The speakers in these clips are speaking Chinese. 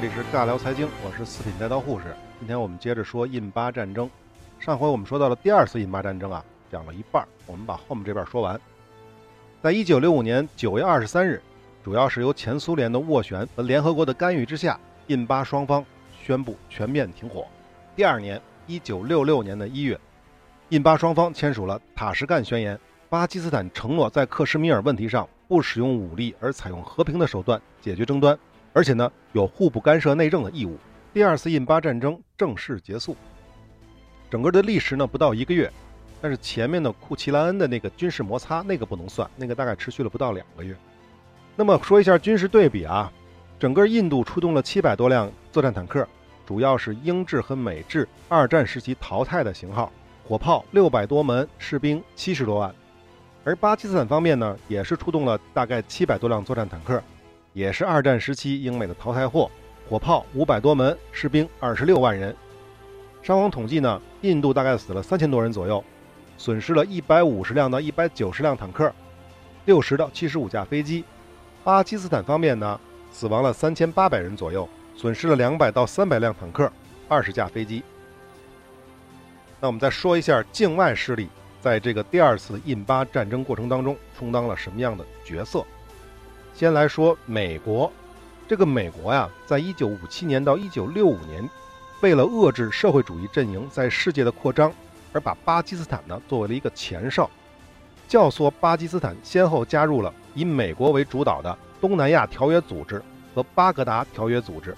这里是尬聊财经，我是四品带刀护士。今天我们接着说印巴战争。上回我们说到了第二次印巴战争啊，讲了一半，我们把后面这半说完。在一九六五年九月二十三日，主要是由前苏联的斡旋和联合国的干预之下，印巴双方宣布全面停火。第二年，一九六六年的一月，印巴双方签署了塔什干宣言，巴基斯坦承诺在克什米尔问题上不使用武力，而采用和平的手段解决争端。而且呢，有互不干涉内政的义务。第二次印巴战争正式结束，整个的历时呢不到一个月，但是前面的库奇兰恩的那个军事摩擦那个不能算，那个大概持续了不到两个月。那么说一下军事对比啊，整个印度出动了七百多辆作战坦克，主要是英制和美制二战时期淘汰的型号，火炮六百多门，士兵七十多万。而巴基斯坦方面呢，也是出动了大概七百多辆作战坦克。也是二战时期英美的淘汰货，火炮五百多门，士兵二十六万人。伤亡统计呢，印度大概死了三千多人左右，损失了一百五十辆到一百九十辆坦克，六十到七十五架飞机。巴基斯坦方面呢，死亡了三千八百人左右，损失了两百到三百辆坦克，二十架飞机。那我们再说一下境外势力在这个第二次印巴战争过程当中充当了什么样的角色。先来说美国，这个美国呀，在一九五七年到一九六五年，为了遏制社会主义阵营在世界的扩张，而把巴基斯坦呢作为了一个前哨，教唆巴基斯坦先后加入了以美国为主导的东南亚条约组织和巴格达条约组织，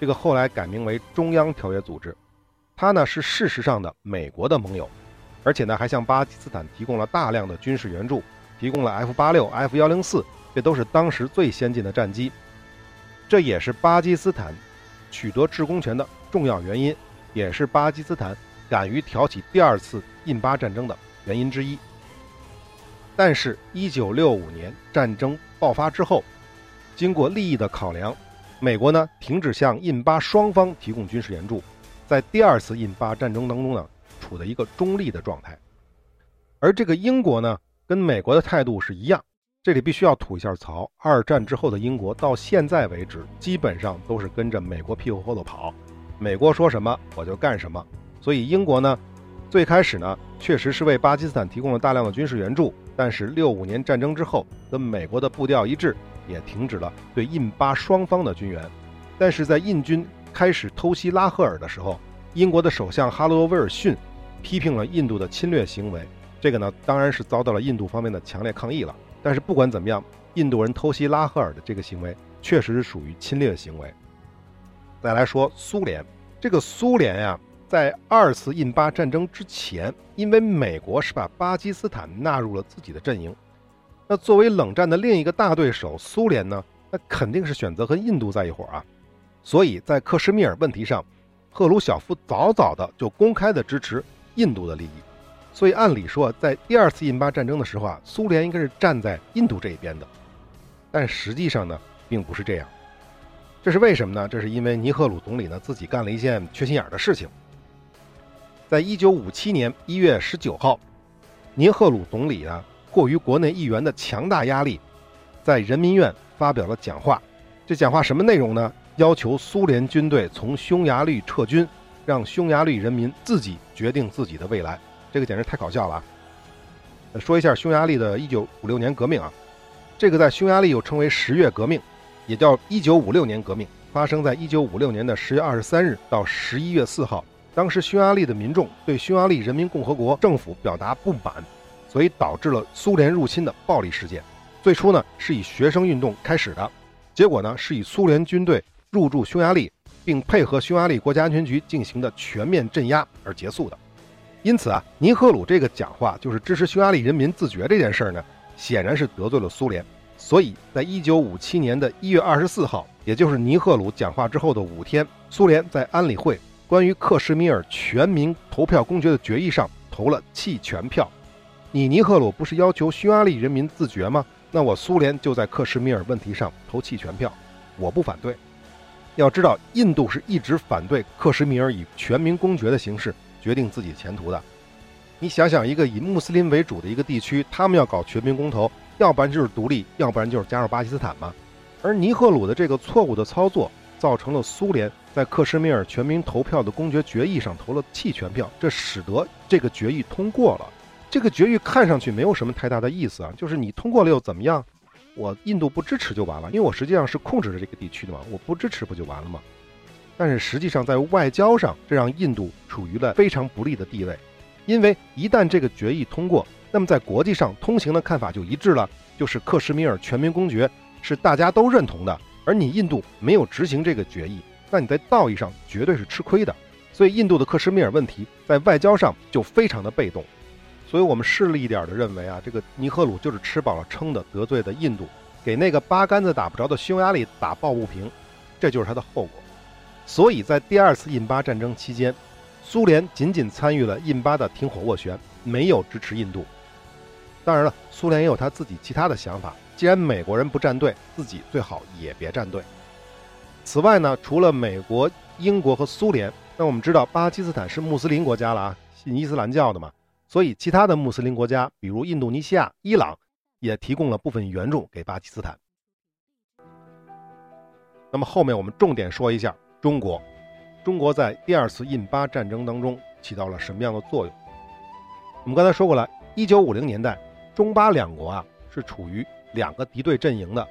这个后来改名为中央条约组织。它呢是事实上的美国的盟友，而且呢还向巴基斯坦提供了大量的军事援助，提供了 F 八六、F 幺零四。这都是当时最先进的战机，这也是巴基斯坦取得制空权的重要原因，也是巴基斯坦敢于挑起第二次印巴战争的原因之一。但是，1965年战争爆发之后，经过利益的考量，美国呢停止向印巴双方提供军事援助，在第二次印巴战争当中呢处在一个中立的状态。而这个英国呢，跟美国的态度是一样。这里必须要吐一下槽。二战之后的英国到现在为止，基本上都是跟着美国屁股后头跑，美国说什么我就干什么。所以英国呢，最开始呢确实是为巴基斯坦提供了大量的军事援助，但是六五年战争之后，跟美国的步调一致，也停止了对印巴双方的军援。但是在印军开始偷袭拉赫尔的时候，英国的首相哈罗威尔逊批评了印度的侵略行为，这个呢当然是遭到了印度方面的强烈抗议了。但是不管怎么样，印度人偷袭拉赫尔的这个行为确实是属于侵略行为。再来说苏联，这个苏联呀，在二次印巴战争之前，因为美国是把巴基斯坦纳入了自己的阵营，那作为冷战的另一个大对手，苏联呢，那肯定是选择和印度在一伙啊。所以在克什米尔问题上，赫鲁晓夫早早的就公开的支持印度的利益。所以按理说，在第二次印巴战争的时候啊，苏联应该是站在印度这一边的，但实际上呢，并不是这样。这是为什么呢？这是因为尼赫鲁总理呢自己干了一件缺心眼的事情。在一九五七年一月十九号，尼赫鲁总理啊迫于国内议员的强大压力，在人民院发表了讲话。这讲话什么内容呢？要求苏联军队从匈牙利撤军，让匈牙利人民自己决定自己的未来。这个简直太搞笑了啊！说一下匈牙利的1956年革命啊，这个在匈牙利又称为十月革命，也叫1956年革命，发生在1956年的十月二十三日到十一月四号。当时匈牙利的民众对匈牙利人民共和国政府表达不满，所以导致了苏联入侵的暴力事件。最初呢是以学生运动开始的，结果呢是以苏联军队入驻匈牙利，并配合匈牙利国家安全局进行的全面镇压而结束的。因此啊，尼赫鲁这个讲话就是支持匈牙利人民自决这件事儿呢，显然是得罪了苏联。所以在一九五七年的一月二十四号，也就是尼赫鲁讲话之后的五天，苏联在安理会关于克什米尔全民投票公决的决议上投了弃权票。你尼赫鲁不是要求匈牙利人民自决吗？那我苏联就在克什米尔问题上投弃权票，我不反对。要知道，印度是一直反对克什米尔以全民公决的形式。决定自己前途的，你想想，一个以穆斯林为主的一个地区，他们要搞全民公投，要不然就是独立，要不然就是加入巴基斯坦嘛。而尼赫鲁的这个错误的操作，造成了苏联在克什米尔全民投票的公决决议上投了弃权票，这使得这个决议通过了。这个决议看上去没有什么太大的意思啊，就是你通过了又怎么样？我印度不支持就完了，因为我实际上是控制着这个地区的嘛，我不支持不就完了吗？但是实际上在外交上，这让印度处于了非常不利的地位，因为一旦这个决议通过，那么在国际上通行的看法就一致了，就是克什米尔全民公决是大家都认同的，而你印度没有执行这个决议，那你在道义上绝对是吃亏的。所以印度的克什米尔问题在外交上就非常的被动。所以我们势利一点的认为啊，这个尼赫鲁就是吃饱了撑的，得罪的印度，给那个八竿子打不着的匈牙利打抱不平，这就是他的后果。所以在第二次印巴战争期间，苏联仅仅参与了印巴的停火斡旋，没有支持印度。当然了，苏联也有他自己其他的想法。既然美国人不站队，自己最好也别站队。此外呢，除了美国、英国和苏联，那我们知道巴基斯坦是穆斯林国家了啊，信伊斯兰教的嘛。所以，其他的穆斯林国家，比如印度尼西亚、伊朗，也提供了部分援助给巴基斯坦。那么，后面我们重点说一下中国。中国在第二次印巴战争当中起到了什么样的作用？我们刚才说过了，一九五零年代，中巴两国啊是处于两个敌对阵营的。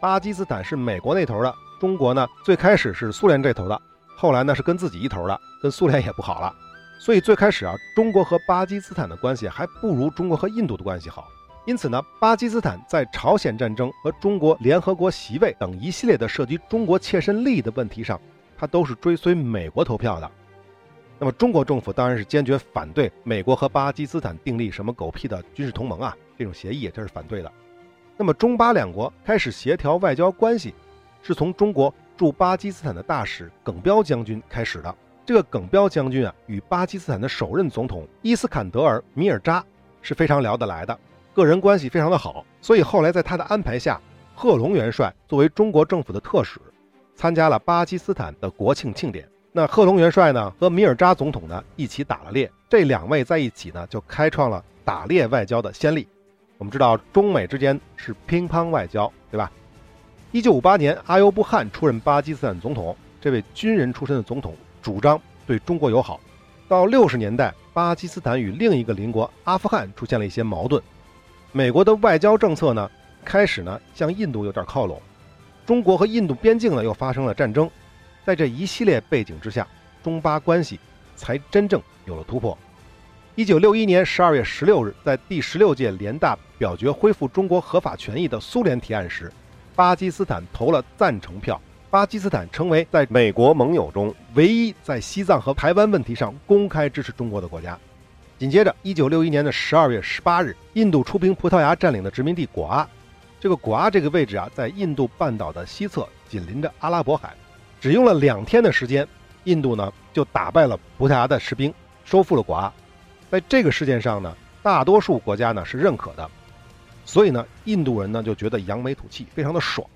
巴基斯坦是美国那头的，中国呢最开始是苏联这头的，后来呢是跟自己一头的，跟苏联也不好了。所以最开始啊，中国和巴基斯坦的关系还不如中国和印度的关系好。因此呢，巴基斯坦在朝鲜战争和中国联合国席位等一系列的涉及中国切身利益的问题上，他都是追随美国投票的。那么中国政府当然是坚决反对美国和巴基斯坦订立什么狗屁的军事同盟啊，这种协议这是反对的。那么中巴两国开始协调外交关系，是从中国驻巴基斯坦的大使耿彪将军开始的。这个耿彪将军啊，与巴基斯坦的首任总统伊斯坎德尔·米尔扎是非常聊得来的，个人关系非常的好。所以后来在他的安排下，贺龙元帅作为中国政府的特使，参加了巴基斯坦的国庆庆典。那贺龙元帅呢，和米尔扎总统呢一起打了猎，这两位在一起呢，就开创了打猎外交的先例。我们知道中美之间是乒乓外交，对吧？一九五八年，阿尤布汗出任巴基斯坦总统，这位军人出身的总统。主张对中国友好，到六十年代，巴基斯坦与另一个邻国阿富汗出现了一些矛盾，美国的外交政策呢，开始呢向印度有点靠拢，中国和印度边境呢又发生了战争，在这一系列背景之下，中巴关系才真正有了突破。一九六一年十二月十六日，在第十六届联大表决恢复中国合法权益的苏联提案时，巴基斯坦投了赞成票。巴基斯坦成为在美国盟友中唯一在西藏和台湾问题上公开支持中国的国家。紧接着，一九六一年的十二月十八日，印度出兵葡萄牙占领的殖民地果阿。这个果阿这个位置啊，在印度半岛的西侧，紧邻着阿拉伯海。只用了两天的时间，印度呢就打败了葡萄牙的士兵，收复了果阿。在这个事件上呢，大多数国家呢是认可的，所以呢，印度人呢就觉得扬眉吐气，非常的爽。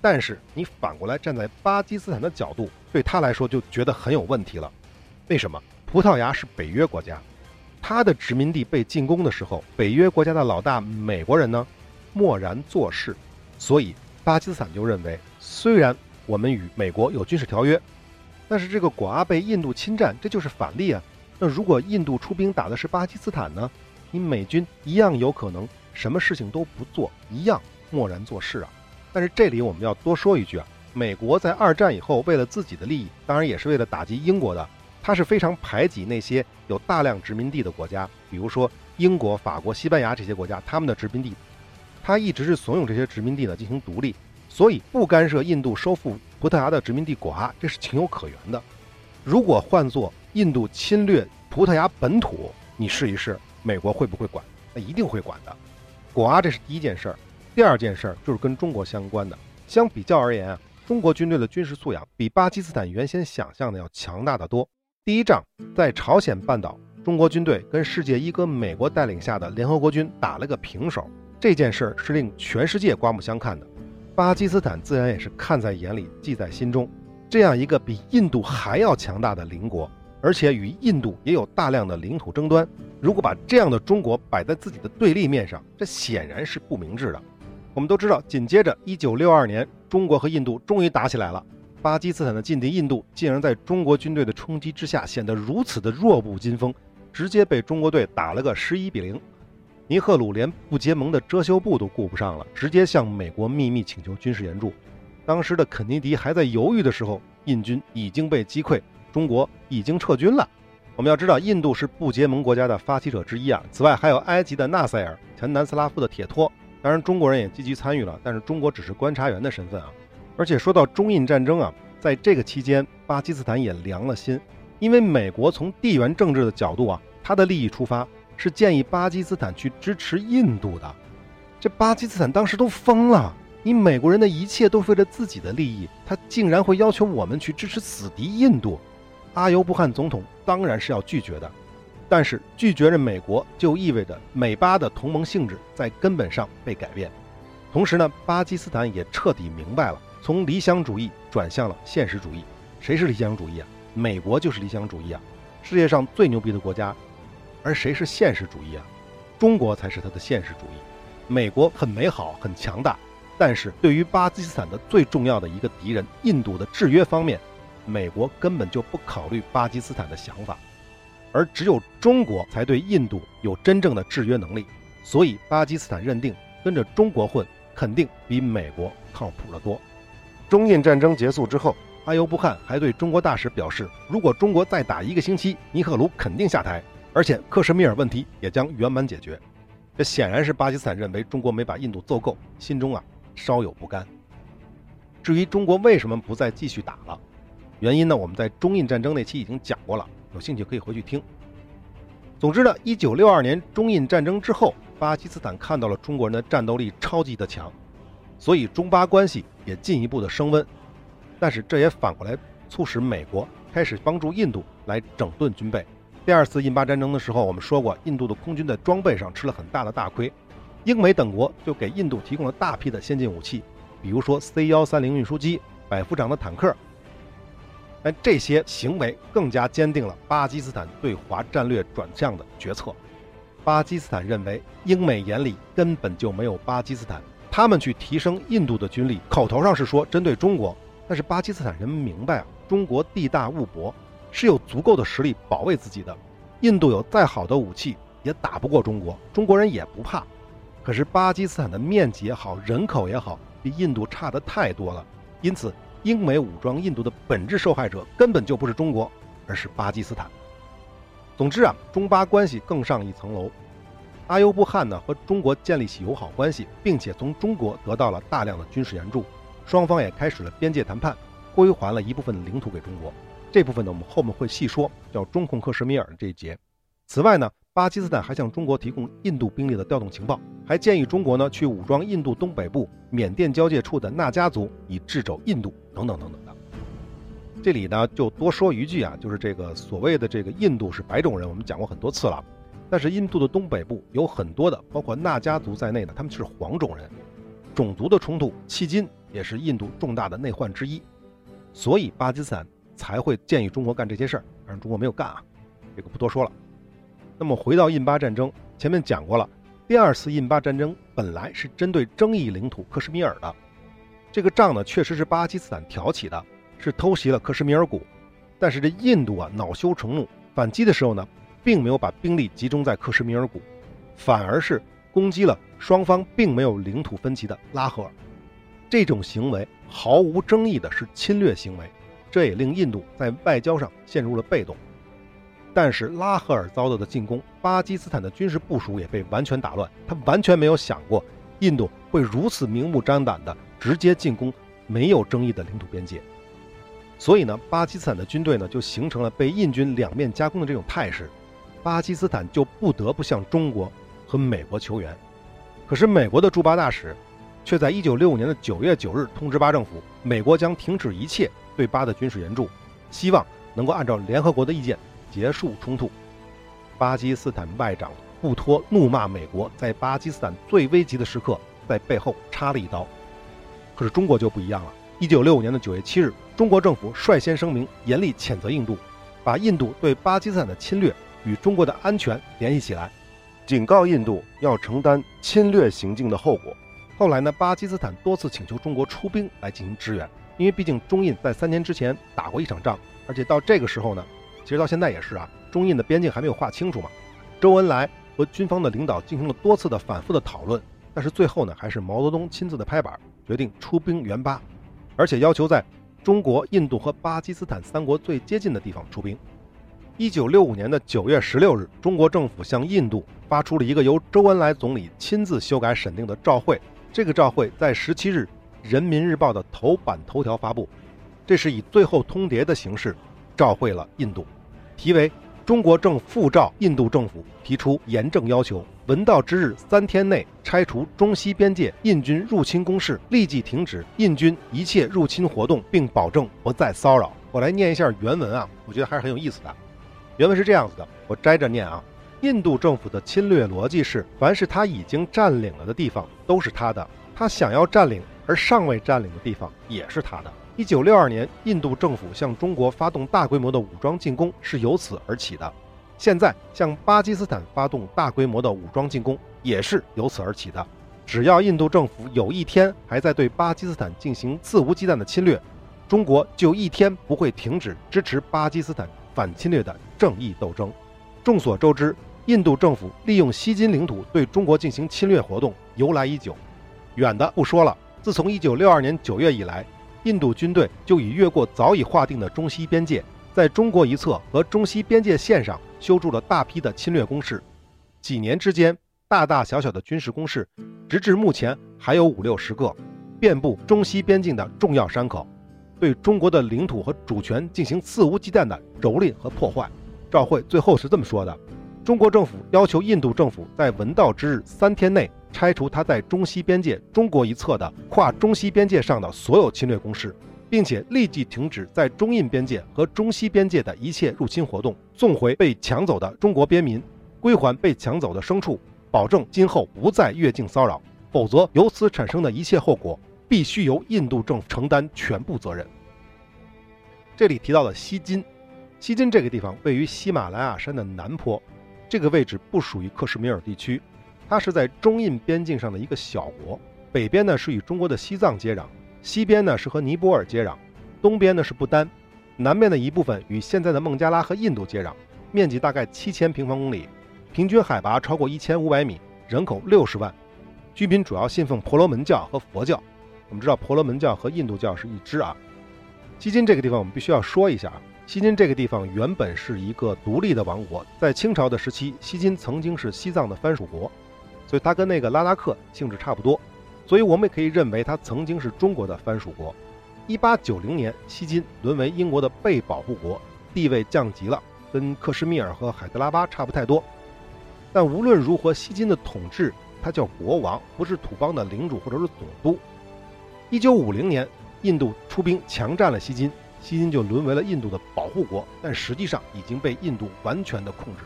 但是你反过来站在巴基斯坦的角度，对他来说就觉得很有问题了。为什么？葡萄牙是北约国家，他的殖民地被进攻的时候，北约国家的老大美国人呢，默然做事。所以巴基斯坦就认为，虽然我们与美国有军事条约，但是这个果阿被印度侵占，这就是反例啊。那如果印度出兵打的是巴基斯坦呢？你美军一样有可能什么事情都不做，一样默然做事啊。但是这里我们要多说一句啊，美国在二战以后为了自己的利益，当然也是为了打击英国的，他是非常排挤那些有大量殖民地的国家，比如说英国、法国、西班牙这些国家，他们的殖民地，他一直是怂恿这些殖民地呢进行独立，所以不干涉印度收复葡萄牙的殖民地果阿，这是情有可原的。如果换做印度侵略葡萄牙本土，你试一试，美国会不会管？那一定会管的。果阿这是第一件事儿。第二件事儿就是跟中国相关的。相比较而言啊，中国军队的军事素养比巴基斯坦原先想象的要强大的多。第一仗在朝鲜半岛，中国军队跟世界一哥美国带领下的联合国军打了个平手，这件事儿是令全世界刮目相看的。巴基斯坦自然也是看在眼里，记在心中。这样一个比印度还要强大的邻国，而且与印度也有大量的领土争端，如果把这样的中国摆在自己的对立面上，这显然是不明智的。我们都知道，紧接着，一九六二年，中国和印度终于打起来了。巴基斯坦的劲敌印度竟然在中国军队的冲击之下显得如此的弱不禁风，直接被中国队打了个十一比零。尼赫鲁连不结盟的遮羞布都顾不上了，直接向美国秘密请求军事援助。当时的肯尼迪还在犹豫的时候，印军已经被击溃，中国已经撤军了。我们要知道，印度是不结盟国家的发起者之一啊。此外，还有埃及的纳赛尔、前南斯拉夫的铁托，当然中国人也积极参与了，但是中国只是观察员的身份啊。而且说到中印战争啊，在这个期间，巴基斯坦也凉了心，因为美国从地缘政治的角度啊，他的利益出发是建议巴基斯坦去支持印度的。这巴基斯坦当时都疯了，你美国人的一切都为了自己的利益，他竟然会要求我们去支持死敌印度？阿尤布汗总统当然是要拒绝的，但是拒绝了美国，就意味着美巴的同盟性质在根本上被改变。同时呢，巴基斯坦也彻底明白了。从理想主义转向了现实主义，谁是理想主义啊？美国就是理想主义啊，世界上最牛逼的国家。而谁是现实主义啊？中国才是他的现实主义。美国很美好，很强大，但是对于巴基斯坦的最重要的一个敌人印度的制约方面，美国根本就不考虑巴基斯坦的想法，而只有中国才对印度有真正的制约能力。所以巴基斯坦认定跟着中国混，肯定比美国靠谱得多。中印战争结束之后，阿尤布汗还对中国大使表示，如果中国再打一个星期，尼赫鲁肯定下台，而且克什米尔问题也将圆满解决。这显然是巴基斯坦认为中国没把印度揍够，心中啊稍有不甘。至于中国为什么不再继续打了，原因呢，我们在中印战争那期已经讲过了，有兴趣可以回去听。总之呢，一九六二年中印战争之后，巴基斯坦看到了中国人的战斗力超级的强。所以中巴关系也进一步的升温，但是这也反过来促使美国开始帮助印度来整顿军备。第二次印巴战争的时候，我们说过，印度的空军在装备上吃了很大的大亏，英美等国就给印度提供了大批的先进武器，比如说 C 幺三零运输机、百夫长的坦克。但这些行为更加坚定了巴基斯坦对华战略转向的决策。巴基斯坦认为，英美眼里根本就没有巴基斯坦。他们去提升印度的军力，口头上是说针对中国，但是巴基斯坦人民明白啊，中国地大物博，是有足够的实力保卫自己的。印度有再好的武器也打不过中国，中国人也不怕。可是巴基斯坦的面积也好，人口也好，比印度差得太多了。因此，英美武装印度的本质受害者根本就不是中国，而是巴基斯坦。总之啊，中巴关系更上一层楼。阿尤布汗呢和中国建立起友好关系，并且从中国得到了大量的军事援助，双方也开始了边界谈判，归还了一部分领土给中国。这部分呢我们后面会细说，叫中控克什米尔这一节。此外呢，巴基斯坦还向中国提供印度兵力的调动情报，还建议中国呢去武装印度东北部缅甸交界处的纳加族，以制肘印度等等等等的。这里呢就多说一句啊，就是这个所谓的这个印度是白种人，我们讲过很多次了。但是印度的东北部有很多的，包括纳加族在内的，他们是黄种人，种族的冲突迄今也是印度重大的内患之一，所以巴基斯坦才会建议中国干这些事儿，但是中国没有干啊，这个不多说了。那么回到印巴战争，前面讲过了，第二次印巴战争本来是针对争议领土克什米尔的，这个仗呢确实是巴基斯坦挑起的，是偷袭了克什米尔谷，但是这印度啊恼羞成怒，反击的时候呢。并没有把兵力集中在克什米尔谷，反而是攻击了双方并没有领土分歧的拉合尔。这种行为毫无争议的是侵略行为，这也令印度在外交上陷入了被动。但是拉合尔遭到的进攻，巴基斯坦的军事部署也被完全打乱。他完全没有想过印度会如此明目张胆地直接进攻没有争议的领土边界。所以呢，巴基斯坦的军队呢就形成了被印军两面夹攻的这种态势。巴基斯坦就不得不向中国和美国求援，可是美国的驻巴大使却在1965年的9月9日通知巴政府，美国将停止一切对巴的军事援助，希望能够按照联合国的意见结束冲突。巴基斯坦外长布托怒骂美国在巴基斯坦最危急的时刻在背后插了一刀。可是中国就不一样了。1965年的9月7日，中国政府率先声明，严厉谴责印度，把印度对巴基斯坦的侵略。与中国的安全联系起来，警告印度要承担侵略行径的后果。后来呢，巴基斯坦多次请求中国出兵来进行支援，因为毕竟中印在三年之前打过一场仗，而且到这个时候呢，其实到现在也是啊，中印的边境还没有划清楚嘛。周恩来和军方的领导进行了多次的反复的讨论，但是最后呢，还是毛泽东亲自的拍板，决定出兵援巴，而且要求在中国、印度和巴基斯坦三国最接近的地方出兵。一九六五年的九月十六日，中国政府向印度发出了一个由周恩来总理亲自修改审定的照会。这个照会在十七日《人民日报》的头版头条发布，这是以最后通牒的形式照会了印度，题为“中国正复照印度政府提出严正要求，文道之日三天内拆除中西边界印军入侵攻势，立即停止印军一切入侵活动，并保证不再骚扰”。我来念一下原文啊，我觉得还是很有意思的。原文是这样子的，我摘着念啊。印度政府的侵略逻辑是，凡是他已经占领了的地方都是他的，他想要占领而尚未占领的地方也是他的。一九六二年，印度政府向中国发动大规模的武装进攻是由此而起的，现在向巴基斯坦发动大规模的武装进攻也是由此而起的。只要印度政府有一天还在对巴基斯坦进行肆无忌惮的侵略，中国就一天不会停止支持巴基斯坦。反侵略的正义斗争。众所周知，印度政府利用西金领土对中国进行侵略活动由来已久。远的不说了，自从1962年9月以来，印度军队就已越过早已划定的中西边界，在中国一侧和中西边界线上修筑了大批的侵略工事。几年之间，大大小小的军事工事，直至目前还有五六十个，遍布中西边境的重要山口。对中国的领土和主权进行肆无忌惮的蹂躏和破坏。赵会最后是这么说的：中国政府要求印度政府在文道之日三天内拆除它在中西边界中国一侧的跨中西边界上的所有侵略攻势，并且立即停止在中印边界和中西边界的一切入侵活动，送回被抢走的中国边民，归还被抢走的牲畜，保证今后不再越境骚扰。否则，由此产生的一切后果。必须由印度政府承担全部责任。这里提到了西金，西金这个地方位于喜马拉雅山的南坡，这个位置不属于克什米尔地区，它是在中印边境上的一个小国。北边呢是与中国的西藏接壤，西边呢是和尼泊尔接壤，东边呢是不丹，南边的一部分与现在的孟加拉和印度接壤，面积大概七千平方公里，平均海拔超过一千五百米，人口六十万，居民主要信奉婆罗门教和佛教。我们知道婆罗门教和印度教是一支啊。基金这个地方我们必须要说一下啊，锡金这个地方原本是一个独立的王国，在清朝的时期，锡金曾经是西藏的藩属国，所以它跟那个拉达克性质差不多，所以我们也可以认为它曾经是中国的藩属国。一八九零年，锡金沦为英国的被保护国，地位降级了，跟克什米尔和海德拉巴差不太多。但无论如何，锡金的统治它叫国王，不是土邦的领主或者是总督。一九五零年，印度出兵强占了锡金，锡金就沦为了印度的保护国，但实际上已经被印度完全的控制。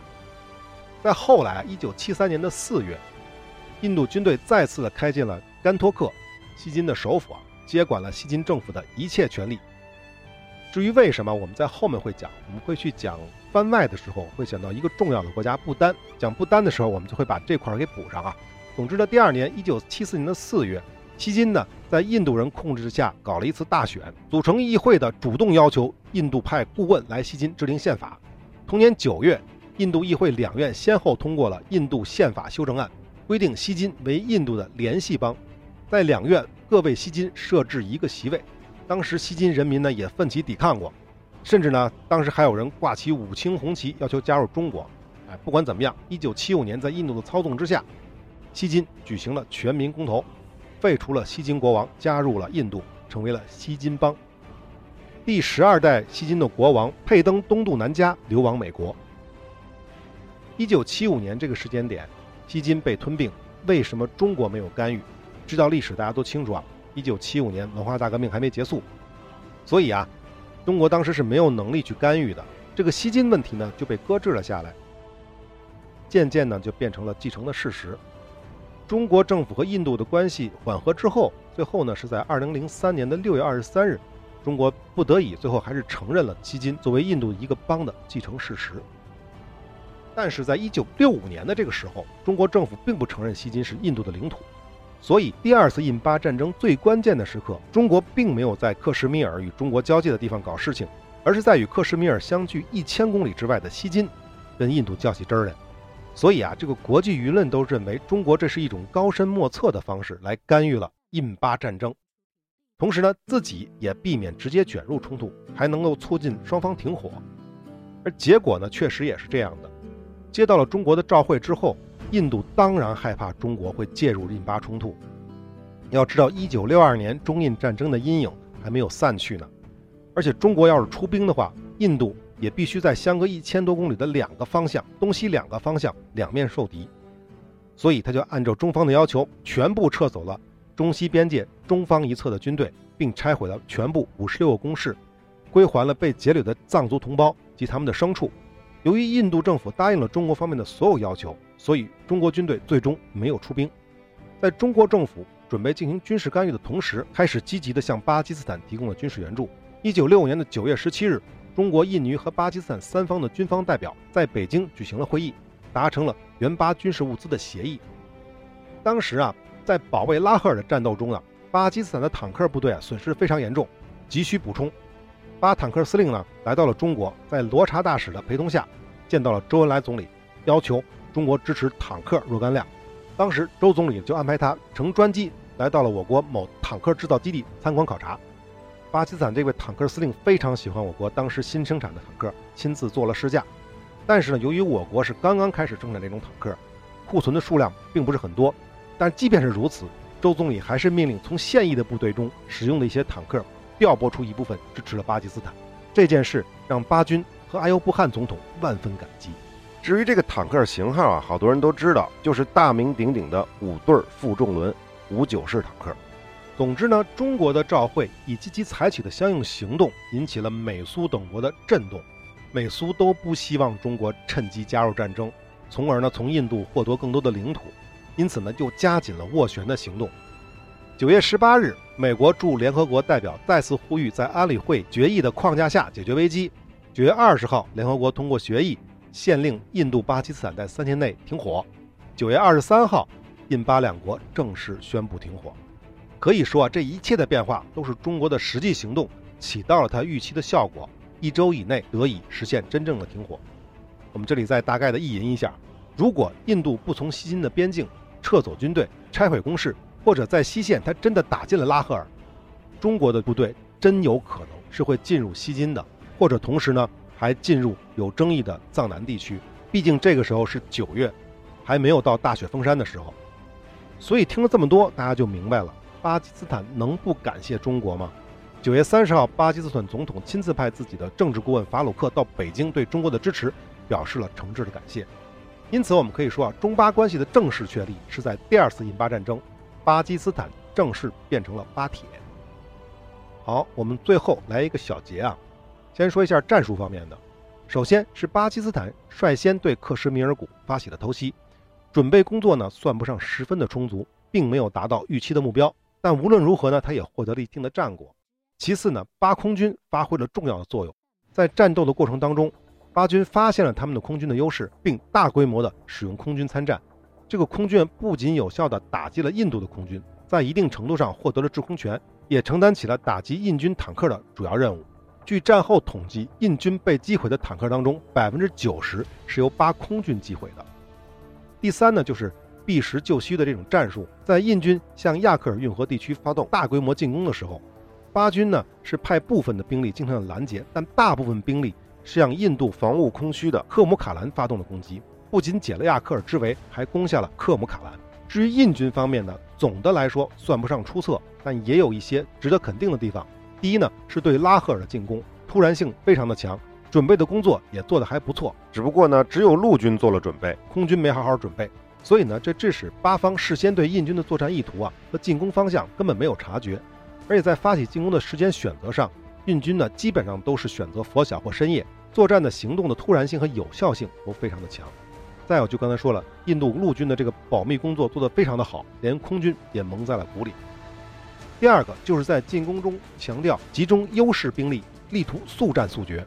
在后来，一九七三年的四月，印度军队再次的开进了甘托克，锡金的首府啊，接管了锡金政府的一切权利。至于为什么，我们在后面会讲，我们会去讲番外的时候会讲到一个重要的国家不丹，讲不丹的时候，我们就会把这块儿给补上啊。总之呢，第二年，一九七四年的四月。锡金呢，在印度人控制之下搞了一次大选，组成议会的主动要求印度派顾问来锡金制定宪法。同年九月，印度议会两院先后通过了印度宪法修正案，规定锡金为印度的联系邦，在两院各为锡金设置一个席位。当时锡金人民呢也奋起抵抗过，甚至呢当时还有人挂起五星红旗要求加入中国。哎，不管怎么样，一九七五年在印度的操纵之下，锡金举行了全民公投。废除了锡金国王，加入了印度，成为了锡金邦。第十二代锡金的国王佩登东渡南加，流亡美国。一九七五年这个时间点，锡金被吞并，为什么中国没有干预？知道历史大家都清楚啊。一九七五年文化大革命还没结束，所以啊，中国当时是没有能力去干预的。这个锡金问题呢就被搁置了下来，渐渐呢就变成了继承的事实。中国政府和印度的关系缓和之后，最后呢是在二零零三年的六月二十三日，中国不得已最后还是承认了锡金作为印度一个邦的继承事实。但是在一九六五年的这个时候，中国政府并不承认锡金是印度的领土，所以第二次印巴战争最关键的时刻，中国并没有在克什米尔与中国交界的地方搞事情，而是在与克什米尔相距一千公里之外的西金，跟印度较起真儿来。所以啊，这个国际舆论都认为中国这是一种高深莫测的方式来干预了印巴战争，同时呢，自己也避免直接卷入冲突，还能够促进双方停火。而结果呢，确实也是这样的。接到了中国的召会之后，印度当然害怕中国会介入印巴冲突。要知道，一九六二年中印战争的阴影还没有散去呢，而且中国要是出兵的话，印度。也必须在相隔一千多公里的两个方向，东西两个方向两面受敌，所以他就按照中方的要求，全部撤走了中西边界中方一侧的军队，并拆毁了全部五十六个工事，归还了被劫掠的藏族同胞及他们的牲畜。由于印度政府答应了中国方面的所有要求，所以中国军队最终没有出兵。在中国政府准备进行军事干预的同时，开始积极地向巴基斯坦提供了军事援助。一九六五年的九月十七日。中国、印尼和巴基斯坦三方的军方代表在北京举行了会议，达成了援巴军事物资的协议。当时啊，在保卫拉赫尔的战斗中啊，巴基斯坦的坦克部队啊损失非常严重，急需补充。巴坦克司令呢来到了中国，在罗查大使的陪同下，见到了周恩来总理，要求中国支持坦克若干辆。当时周总理就安排他乘专机来到了我国某坦克制造基地参观考察。巴基斯坦这位坦克司令非常喜欢我国当时新生产的坦克，亲自做了试驾。但是呢，由于我国是刚刚开始生产这种坦克，库存的数量并不是很多。但即便是如此，周总理还是命令从现役的部队中使用的一些坦克调拨出一部分支持了巴基斯坦。这件事让巴军和阿尤布汗总统万分感激。至于这个坦克型号啊，好多人都知道，就是大名鼎鼎的五对负重轮五九式坦克。总之呢，中国的照会以及其采取的相应行动，引起了美苏等国的震动。美苏都不希望中国趁机加入战争，从而呢从印度获得更多的领土，因此呢就加紧了斡旋的行动。九月十八日，美国驻联合国代表再次呼吁在安理会决议的框架下解决危机。九月二十号，联合国通过决议，限令印度、巴基斯坦在三天内停火。九月二十三号，印巴两国正式宣布停火。可以说啊，这一切的变化都是中国的实际行动起到了它预期的效果，一周以内得以实现真正的停火。我们这里再大概的意淫一下：如果印度不从西金的边境撤走军队、拆毁工事，或者在西线他真的打进了拉赫尔，中国的部队真有可能是会进入西金的，或者同时呢还进入有争议的藏南地区。毕竟这个时候是九月，还没有到大雪封山的时候。所以听了这么多，大家就明白了。巴基斯坦能不感谢中国吗？九月三十号，巴基斯坦总统亲自派自己的政治顾问法鲁克到北京，对中国的支持表示了诚挚的感谢。因此，我们可以说啊，中巴关系的正式确立是在第二次印巴战争，巴基斯坦正式变成了巴铁。好，我们最后来一个小结啊，先说一下战术方面的。首先是巴基斯坦率先对克什米尔谷发起了偷袭，准备工作呢算不上十分的充足，并没有达到预期的目标。但无论如何呢，他也获得了一定的战果。其次呢，巴空军发挥了重要的作用，在战斗的过程当中，巴军发现了他们的空军的优势，并大规模的使用空军参战。这个空军不仅有效地打击了印度的空军，在一定程度上获得了制空权，也承担起了打击印军坦克的主要任务。据战后统计，印军被击毁的坦克当中，百分之九十是由巴空军击毁的。第三呢，就是。避实就虚的这种战术，在印军向亚克尔运河地区发动大规模进攻的时候，巴军呢是派部分的兵力进行了拦截，但大部分兵力是向印度防务空虚的克姆卡兰发动了攻击，不仅解了亚克尔之围，还攻下了克姆卡兰。至于印军方面呢，总的来说算不上出色，但也有一些值得肯定的地方。第一呢，是对拉赫尔的进攻突然性非常的强，准备的工作也做得还不错。只不过呢，只有陆军做了准备，空军没好好准备。所以呢，这致使巴方事先对印军的作战意图啊和进攻方向根本没有察觉，而且在发起进攻的时间选择上，印军呢基本上都是选择拂晓或深夜，作战的行动的突然性和有效性都非常的强。再有，就刚才说了，印度陆军的这个保密工作做得非常的好，连空军也蒙在了鼓里。第二个就是在进攻中强调集中优势兵力，力图速战速决。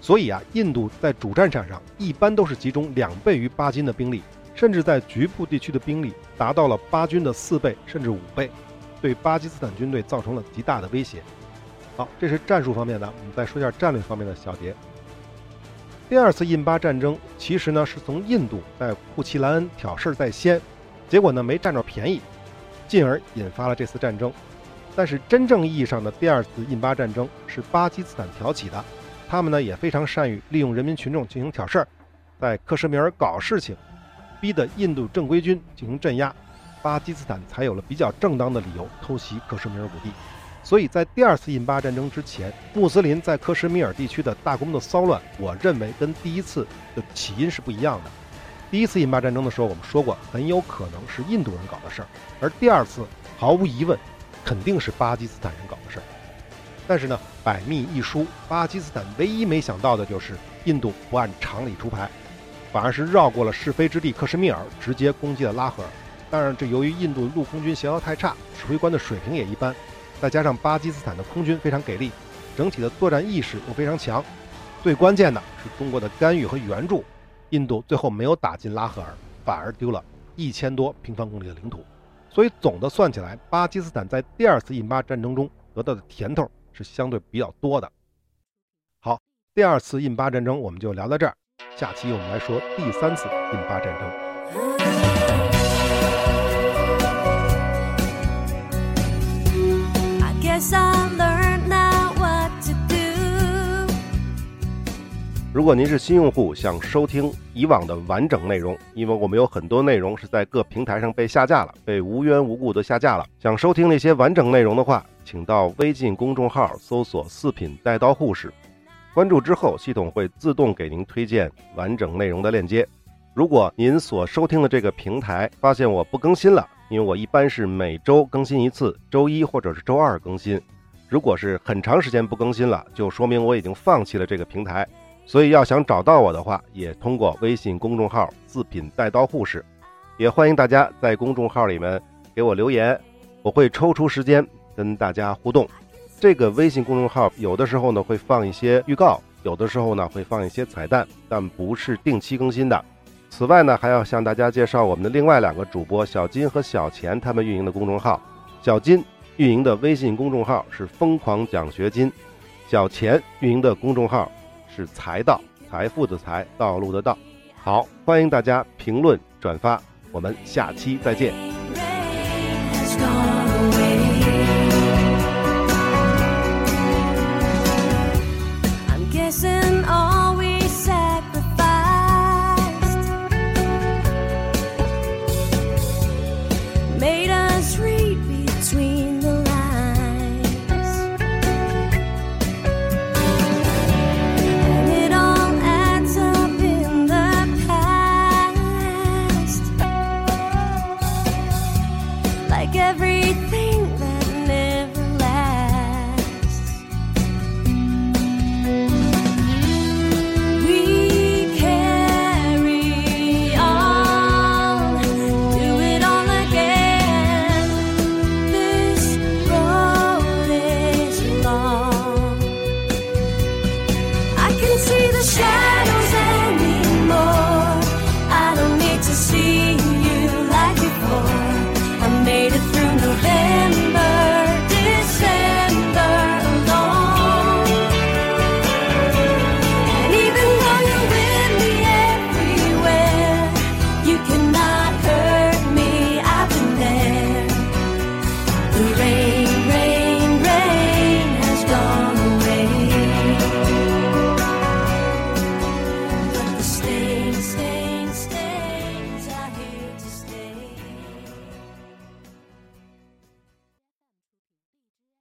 所以啊，印度在主战场上一般都是集中两倍于巴金的兵力。甚至在局部地区的兵力达到了巴军的四倍甚至五倍，对巴基斯坦军队造成了极大的威胁。好，这是战术方面的，我们再说一下战略方面的小结。第二次印巴战争其实呢是从印度在库奇兰恩挑事在先，结果呢没占着便宜，进而引发了这次战争。但是真正意义上的第二次印巴战争是巴基斯坦挑起的，他们呢也非常善于利用人民群众进行挑事儿，在克什米尔搞事情，逼得印度正规军进行镇压，巴基斯坦才有了比较正当的理由偷袭克什米尔谷地。所以在第二次印巴战争之前，穆斯林在克什米尔地区的大规模骚乱，我认为跟第一次的起因是不一样的。第一次印巴战争的时候，我们说过很有可能是印度人搞的事儿，而第二次毫无疑问肯定是巴基斯坦人搞的事儿。但是呢，百密一疏，巴基斯坦唯一没想到的就是印度不按常理出牌，反而是绕过了是非之地克什米尔，直接攻击了拉合尔。当然，这由于印度陆空军协调太差，指挥官的水平也一般。再加上巴基斯坦的空军非常给力，整体的作战意识又非常强，最关键的是中国的干预和援助，印度最后没有打进拉合尔，反而丢了一千多平方公里的领土。所以总的算起来，巴基斯坦在第二次印巴战争中得到的甜头是相对比较多的。好，第二次印巴战争我们就聊到这儿，下期我们来说第三次印巴战争。如果您是新用户，想收听以往的完整内容，因为我们有很多内容是在各平台上被下架了，被无缘无故的下架了。想收听那些完整内容的话，请到微信公众号搜索“四品带刀护士”，关注之后，系统会自动给您推荐完整内容的链接。如果您所收听的这个平台发现我不更新了，因为我一般是每周更新一次，周一或者是周二更新。如果是很长时间不更新了，就说明我已经放弃了这个平台。所以要想找到我的话，也通过微信公众号“自品带刀护士”，也欢迎大家在公众号里面给我留言，我会抽出时间跟大家互动。这个微信公众号有的时候呢会放一些预告，有的时候呢会放一些彩蛋，但不是定期更新的。此外呢，还要向大家介绍我们的另外两个主播小金和小钱他们运营的公众号。小金运营的微信公众号是“疯狂奖学金”，小钱运营的公众号。是财道，财富的财，道路的道。好，欢迎大家评论转发，我们下期再见。